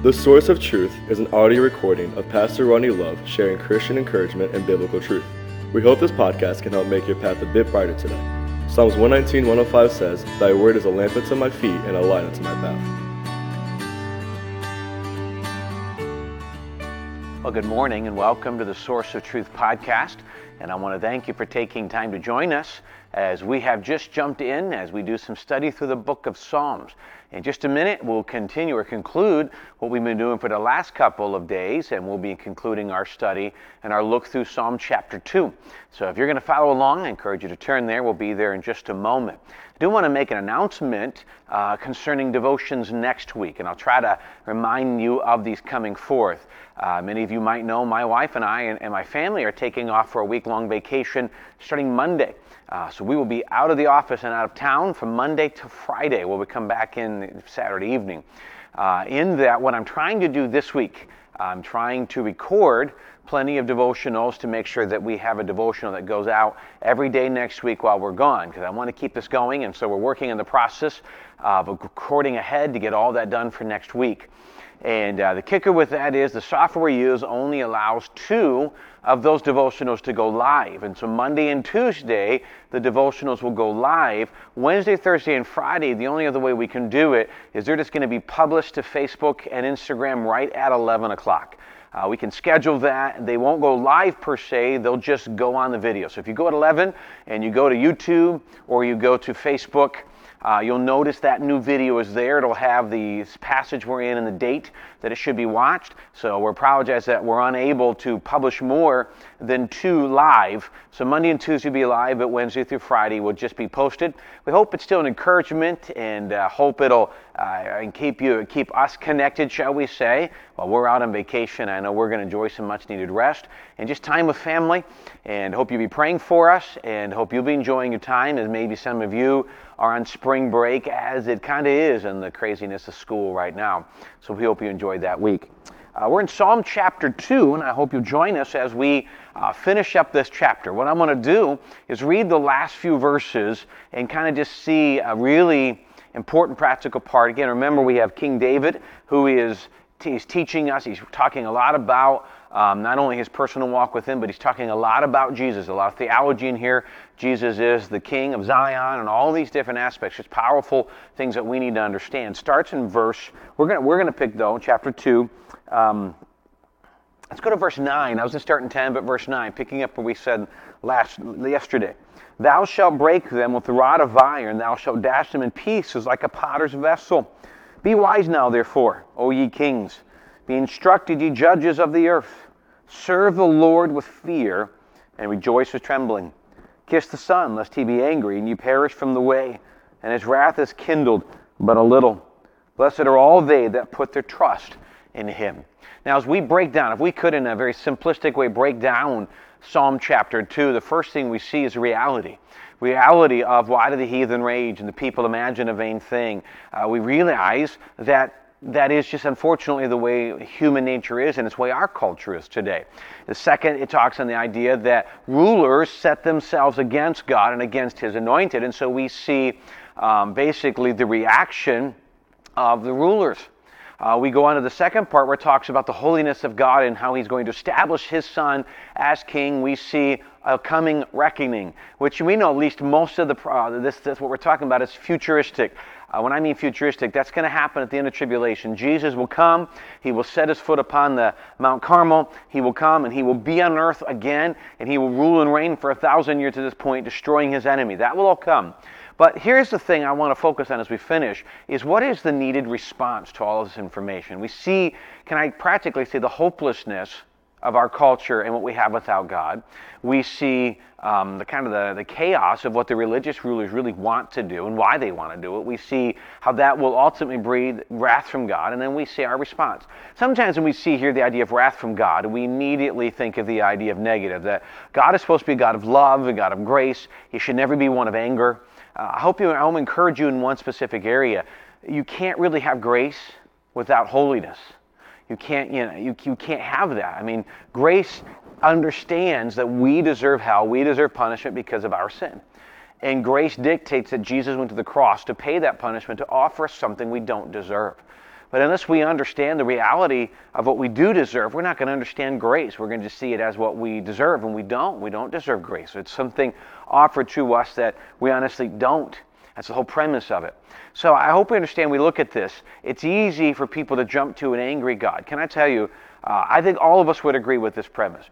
The Source of Truth is an audio recording of Pastor Ronnie Love sharing Christian encouragement and biblical truth. We hope this podcast can help make your path a bit brighter today. Psalms 119, 105 says, Thy word is a lamp unto my feet and a light unto my path. Well, good morning and welcome to the Source of Truth podcast. And I want to thank you for taking time to join us as we have just jumped in as we do some study through the book of Psalms. In just a minute, we'll continue or conclude what we've been doing for the last couple of days, and we'll be concluding our study and our look through Psalm chapter 2. So if you're going to follow along, I encourage you to turn there. We'll be there in just a moment. Do want to make an announcement uh, concerning devotions next week, and I'll try to remind you of these coming forth. Uh, many of you might know my wife and I and, and my family are taking off for a week long vacation starting Monday. Uh, so we will be out of the office and out of town from Monday to Friday. We'll come back in Saturday evening. Uh, in that, what I'm trying to do this week, I'm trying to record plenty of devotionals to make sure that we have a devotional that goes out every day next week while we're gone, because I want to keep this going. And so we're working in the process of recording ahead to get all that done for next week. And uh, the kicker with that is the software we use only allows two of those devotionals to go live. And so Monday and Tuesday, the devotionals will go live. Wednesday, Thursday, and Friday, the only other way we can do it is they're just going to be published to Facebook and Instagram right at 11 o'clock. Uh, we can schedule that. They won't go live per se, they'll just go on the video. So if you go at 11 and you go to YouTube or you go to Facebook, uh, you'll notice that new video is there. It'll have the passage we're in and the date that it should be watched. So we apologize that we're unable to publish more than two live. So Monday and Tuesday will be live, but Wednesday through Friday will just be posted. We hope it's still an encouragement and uh, hope it'll uh, keep you keep us connected, shall we say, while we're out on vacation. I know we're going to enjoy some much needed rest and just time with family. And hope you'll be praying for us and hope you'll be enjoying your time as maybe some of you are on spring break as it kind of is in the craziness of school right now. So we hope you enjoyed that week. Uh, we're in Psalm chapter 2, and I hope you'll join us as we uh, finish up this chapter. What I'm going to do is read the last few verses and kind of just see a really important practical part. Again, remember we have King David who is he's teaching us, he's talking a lot about um, not only his personal walk with him, but he's talking a lot about Jesus, a lot of theology in here. Jesus is the king of Zion and all these different aspects, just powerful things that we need to understand. Starts in verse, we're gonna we're gonna pick though, chapter 2. Um, let's go to verse 9. I was to start in 10, but verse 9, picking up where we said last yesterday. Thou shalt break them with the rod of iron, thou shalt dash them in pieces like a potter's vessel. Be wise now, therefore, O ye kings be instructed, ye judges of the earth. Serve the Lord with fear and rejoice with trembling. Kiss the Son, lest he be angry and you perish from the way, and his wrath is kindled but a little. Blessed are all they that put their trust in him. Now, as we break down, if we could in a very simplistic way break down Psalm chapter 2, the first thing we see is reality. Reality of why do the heathen rage and the people imagine a vain thing. Uh, we realize that that is just unfortunately the way human nature is, and it's the way our culture is today. The second, it talks on the idea that rulers set themselves against God and against His anointed, and so we see um, basically the reaction of the rulers. Uh, we go on to the second part where it talks about the holiness of God and how He's going to establish His Son as King. We see a coming reckoning, which we know at least most of the uh, this, this what we're talking about is futuristic. Uh, when I mean futuristic, that's going to happen at the end of tribulation. Jesus will come. He will set his foot upon the Mount Carmel. He will come and he will be on earth again, and he will rule and reign for a thousand years to this point, destroying his enemy. That will all come. But here's the thing I want to focus on as we finish is what is the needed response to all of this information? We see, can I practically say, the hopelessness of our culture and what we have without God. We see um, the kind of the, the chaos of what the religious rulers really want to do and why they want to do it. We see how that will ultimately breed wrath from God, and then we see our response. Sometimes when we see here the idea of wrath from God, we immediately think of the idea of negative, that God is supposed to be a God of love, a God of grace. He should never be one of anger. Uh, I hope you, I will encourage you in one specific area. You can't really have grace without holiness. You can't, you know, you, you can't have that. I mean, grace understands that we deserve hell, we deserve punishment because of our sin. And grace dictates that Jesus went to the cross to pay that punishment, to offer us something we don't deserve. But unless we understand the reality of what we do deserve, we're not going to understand grace. We're going to see it as what we deserve, and we don't. We don't deserve grace. It's something offered to us that we honestly don't. That's the whole premise of it. So I hope we understand we look at this. It's easy for people to jump to an angry God. Can I tell you, uh, I think all of us would agree with this premise.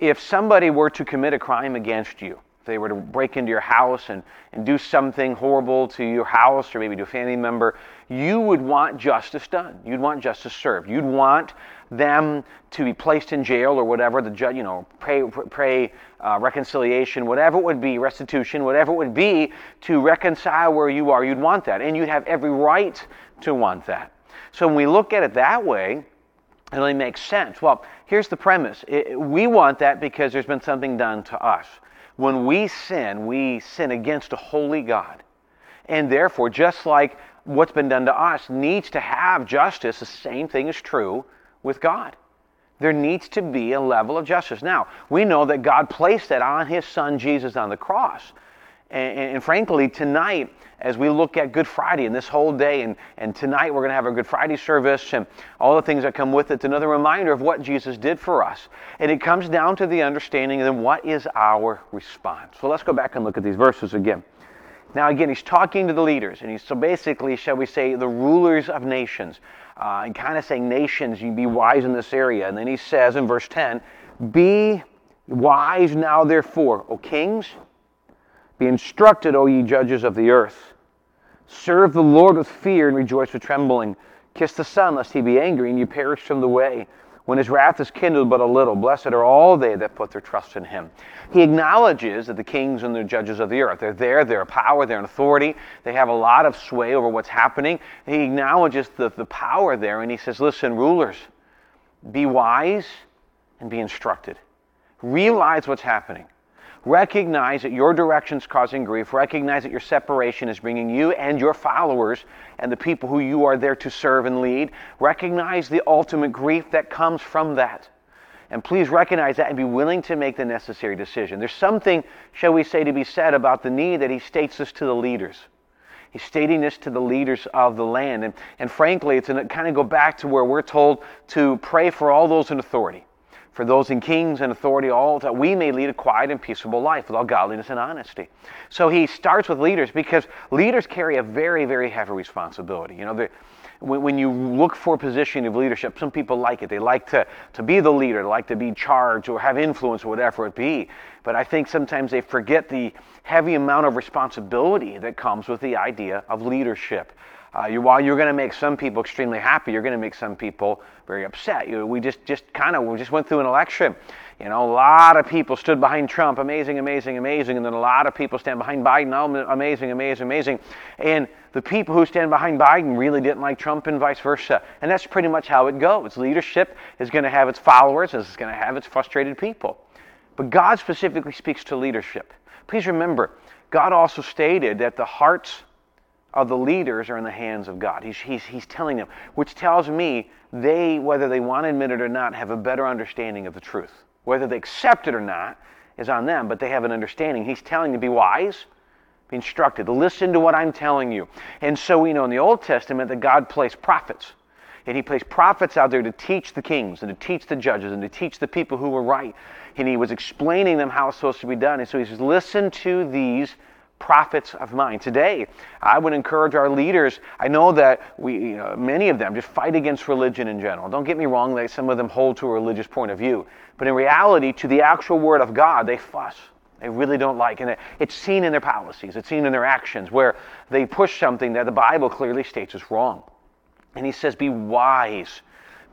If somebody were to commit a crime against you, if they were to break into your house and, and do something horrible to your house or maybe to a family member, you would want justice done. You'd want justice served. You'd want them to be placed in jail or whatever the you know, pray, pray uh, reconciliation, whatever it would be, restitution, whatever it would be to reconcile where you are. You'd want that, and you'd have every right to want that. So when we look at it that way, it only makes sense. Well, here's the premise it, we want that because there's been something done to us. When we sin, we sin against a holy God. And therefore, just like what's been done to us needs to have justice, the same thing is true with God. There needs to be a level of justice. Now, we know that God placed that on His Son Jesus on the cross. And, and, frankly, tonight, as we look at Good Friday and this whole day, and, and tonight we're going to have a Good Friday service and all the things that come with it, it's another reminder of what Jesus did for us. And it comes down to the understanding of then what is our response. So let's go back and look at these verses again. Now, again, he's talking to the leaders, and he's so basically, shall we say, the rulers of nations, uh, and kind of saying, Nations, you be wise in this area. And then he says in verse 10, Be wise now, therefore, O kings be instructed, O ye judges of the earth. Serve the Lord with fear and rejoice with trembling. Kiss the Son, lest he be angry and you perish from the way. When his wrath is kindled but a little, blessed are all they that put their trust in him. He acknowledges that the kings and the judges of the earth, they're there, they're a power, they're an authority, they have a lot of sway over what's happening. He acknowledges the, the power there and he says, Listen, rulers, be wise and be instructed. Realize what's happening. Recognize that your direction is causing grief. Recognize that your separation is bringing you and your followers and the people who you are there to serve and lead. Recognize the ultimate grief that comes from that. And please recognize that and be willing to make the necessary decision. There's something, shall we say, to be said about the need that he states this to the leaders. He's stating this to the leaders of the land. And, and frankly, it's going to kind of go back to where we're told to pray for all those in authority for those in kings and authority, all that we may lead a quiet and peaceable life with all godliness and honesty. So he starts with leaders because leaders carry a very, very heavy responsibility. You know, when, when you look for a position of leadership, some people like it. They like to, to be the leader, like to be charged or have influence or whatever it be. But I think sometimes they forget the heavy amount of responsibility that comes with the idea of leadership. Uh, you, while you're going to make some people extremely happy, you're going to make some people very upset. You, we just, just kind of, we just went through an election. You know, a lot of people stood behind Trump, amazing, amazing, amazing, and then a lot of people stand behind Biden, oh, amazing, amazing, amazing. And the people who stand behind Biden really didn't like Trump and vice versa. And that's pretty much how it goes. Leadership is going to have its followers, it's going to have its frustrated people. But God specifically speaks to leadership. Please remember, God also stated that the hearts of the leaders are in the hands of God. He's, he's, he's telling them, which tells me they, whether they want to admit it or not, have a better understanding of the truth. Whether they accept it or not is on them, but they have an understanding. He's telling them to be wise, be instructed, listen to what I'm telling you. And so we know in the Old Testament that God placed prophets. And he placed prophets out there to teach the kings and to teach the judges and to teach the people who were right. And he was explaining them how it's supposed to be done. And so he says, listen to these prophets of mine. Today, I would encourage our leaders. I know that we, many of them just fight against religion in general. Don't get me wrong, they, some of them hold to a religious point of view. But in reality, to the actual Word of God, they fuss. They really don't like. And it's seen in their policies, it's seen in their actions, where they push something that the Bible clearly states is wrong. And he says, Be wise,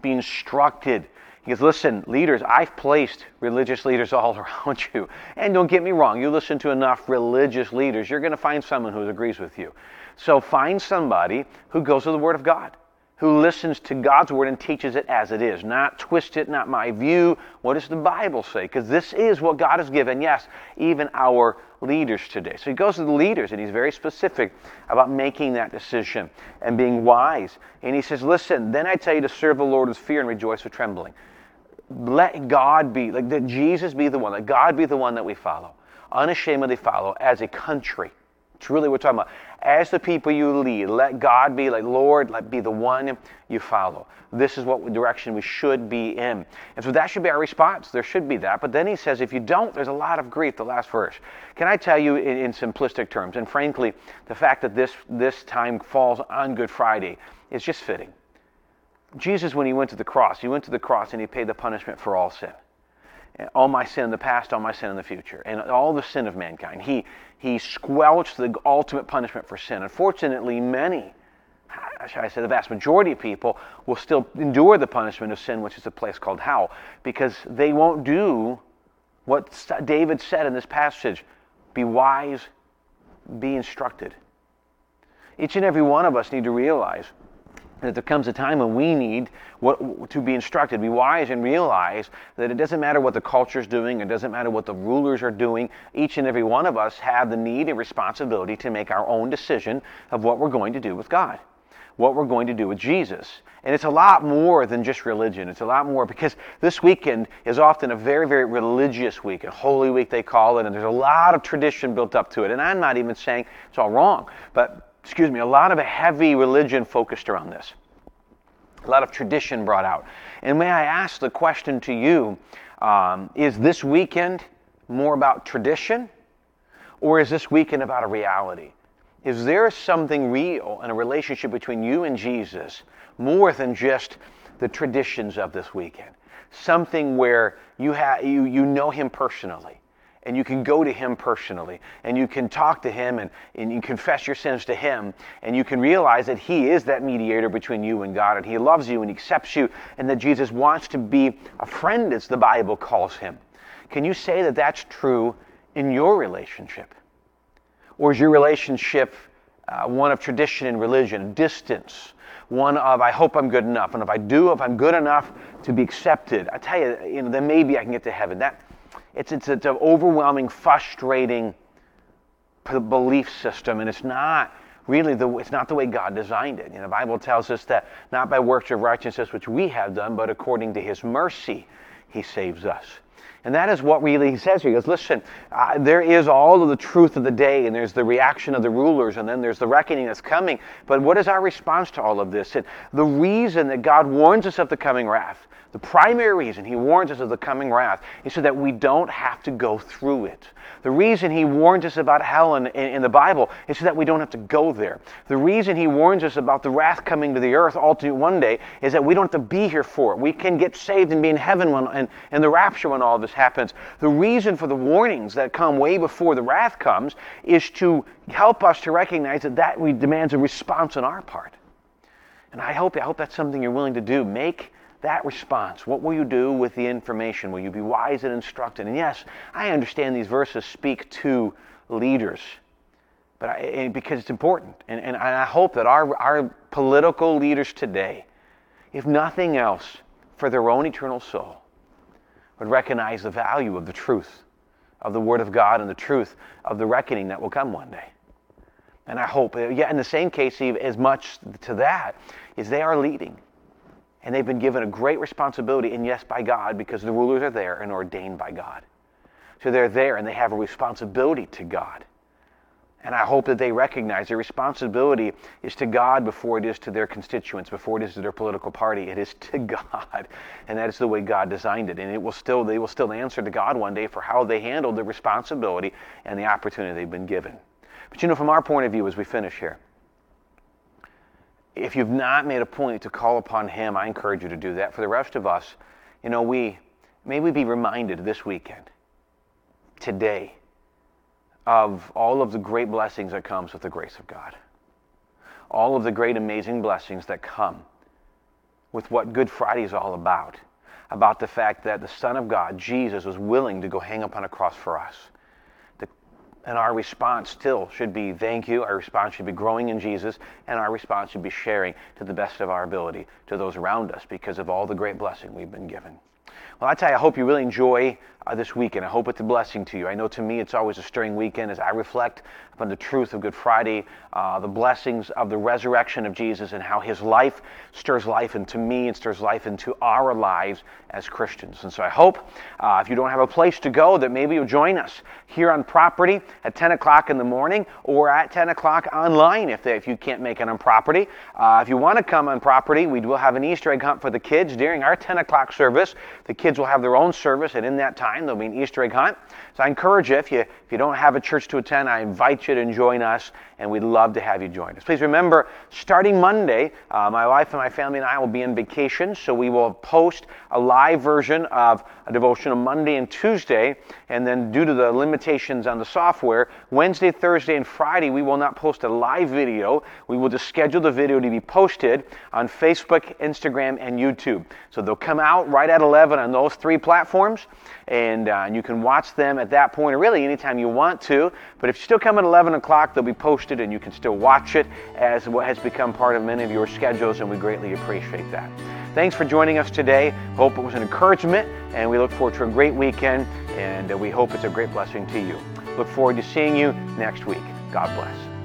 be instructed, he goes, Listen, leaders, I've placed religious leaders all around you. And don't get me wrong, you listen to enough religious leaders, you're going to find someone who agrees with you. So find somebody who goes to the Word of God, who listens to God's Word and teaches it as it is, not twist it, not my view. What does the Bible say? Because this is what God has given, yes, even our leaders today. So he goes to the leaders and he's very specific about making that decision and being wise. And he says, Listen, then I tell you to serve the Lord with fear and rejoice with trembling let God be, like that Jesus be the one, let God be the one that we follow, unashamedly follow as a country. It's really what we're talking about. As the people you lead, let God be like Lord, let be the one you follow. This is what direction we should be in. And so that should be our response. There should be that. But then he says, if you don't, there's a lot of grief, the last verse. Can I tell you in, in simplistic terms, and frankly, the fact that this, this time falls on Good Friday is just fitting. Jesus, when he went to the cross, he went to the cross and he paid the punishment for all sin all my sin in the past, all my sin in the future, and all the sin of mankind. He, he squelched the ultimate punishment for sin. Unfortunately, many, should I say the vast majority of people, will still endure the punishment of sin, which is a place called hell, because they won't do what David said in this passage be wise, be instructed. Each and every one of us need to realize that there comes a time when we need what, to be instructed, be wise, and realize that it doesn't matter what the culture is doing, it doesn't matter what the rulers are doing. Each and every one of us have the need and responsibility to make our own decision of what we're going to do with God, what we're going to do with Jesus. And it's a lot more than just religion. It's a lot more because this weekend is often a very, very religious week, a Holy Week they call it, and there's a lot of tradition built up to it. And I'm not even saying it's all wrong, but excuse me, a lot of a heavy religion focused around this. A lot of tradition brought out. And may I ask the question to you um, is this weekend more about tradition or is this weekend about a reality? Is there something real in a relationship between you and Jesus more than just the traditions of this weekend? Something where you, ha- you, you know him personally and you can go to him personally and you can talk to him and, and you confess your sins to him and you can realize that he is that mediator between you and God and he loves you and he accepts you and that Jesus wants to be a friend as the Bible calls him. Can you say that that's true in your relationship? Or is your relationship uh, one of tradition and religion, distance, one of I hope I'm good enough, and if I do, if I'm good enough to be accepted, I tell you, you know, then maybe I can get to heaven. That it's, it's, it's an overwhelming, frustrating belief system, and it's not really the it's not the way God designed it. You know, the Bible tells us that not by works of righteousness which we have done, but according to His mercy, He saves us. And that is what really he says here. He goes, listen, uh, there is all of the truth of the day, and there's the reaction of the rulers, and then there's the reckoning that's coming. But what is our response to all of this? And the reason that God warns us of the coming wrath the primary reason he warns us of the coming wrath is so that we don't have to go through it. The reason he warns us about hell in, in, in, the Bible is so that we don't have to go there. The reason he warns us about the wrath coming to the earth ultimately one day is that we don't have to be here for it. We can get saved and be in heaven when, and, and the rapture when all this happens. The reason for the warnings that come way before the wrath comes is to help us to recognize that that demands a response on our part. And I hope, I hope that's something you're willing to do. Make that response. What will you do with the information? Will you be wise and instructed? And yes, I understand these verses speak to leaders, but I, because it's important. And, and I hope that our, our political leaders today, if nothing else, for their own eternal soul, would recognize the value of the truth of the Word of God and the truth of the reckoning that will come one day. And I hope, uh, yeah, in the same case, as much to that, is they are leading and they've been given a great responsibility, and yes, by God, because the rulers are there and ordained by God. So they're there and they have a responsibility to God. And I hope that they recognize their responsibility is to God before it is to their constituents, before it is to their political party. It is to God. And that is the way God designed it. And it will still, they will still answer to God one day for how they handled the responsibility and the opportunity they've been given. But you know, from our point of view as we finish here, if you've not made a point to call upon Him, I encourage you to do that. For the rest of us, you know, we may we be reminded this weekend, today, of all of the great blessings that comes with the grace of God. All of the great amazing blessings that come with what Good Friday is all about. About the fact that the Son of God, Jesus, was willing to go hang upon a cross for us and our response still should be thank you. Our response should be growing in Jesus. And our response should be sharing to the best of our ability to those around us because of all the great blessing we've been given. Well, I tell you, I hope you really enjoy uh, this weekend. I hope it's a blessing to you. I know to me it's always a stirring weekend as I reflect upon the truth of Good Friday, uh, the blessings of the resurrection of Jesus, and how his life stirs life into me and stirs life into our lives as Christians. And so I hope uh, if you don't have a place to go, that maybe you'll join us here on property at 10 o'clock in the morning or at 10 o'clock online if, they, if you can't make it on property. Uh, if you want to come on property, we will have an Easter egg hunt for the kids during our 10 o'clock service. The kids will have their own service, and in that time, there'll be an Easter egg hunt. So I encourage you, if you, if you don't have a church to attend, I invite you to join us, and we'd love to have you join us. Please remember, starting Monday, uh, my wife and my family and I will be on vacation, so we will post a live version of a devotional Monday and Tuesday, and then due to the limitations on the software, Wednesday, Thursday, and Friday, we will not post a live video. We will just schedule the video to be posted on Facebook, Instagram, and YouTube. So they'll come out right at 11 on those three platforms, and, uh, and you can watch them at that point, or really anytime you want to. But if you still come at 11 o'clock, they'll be posted, and you can still watch it as what has become part of many of your schedules, and we greatly appreciate that. Thanks for joining us today. Hope it was an encouragement, and we look forward to a great weekend, and uh, we hope it's a great blessing to you. Look forward to seeing you next week. God bless.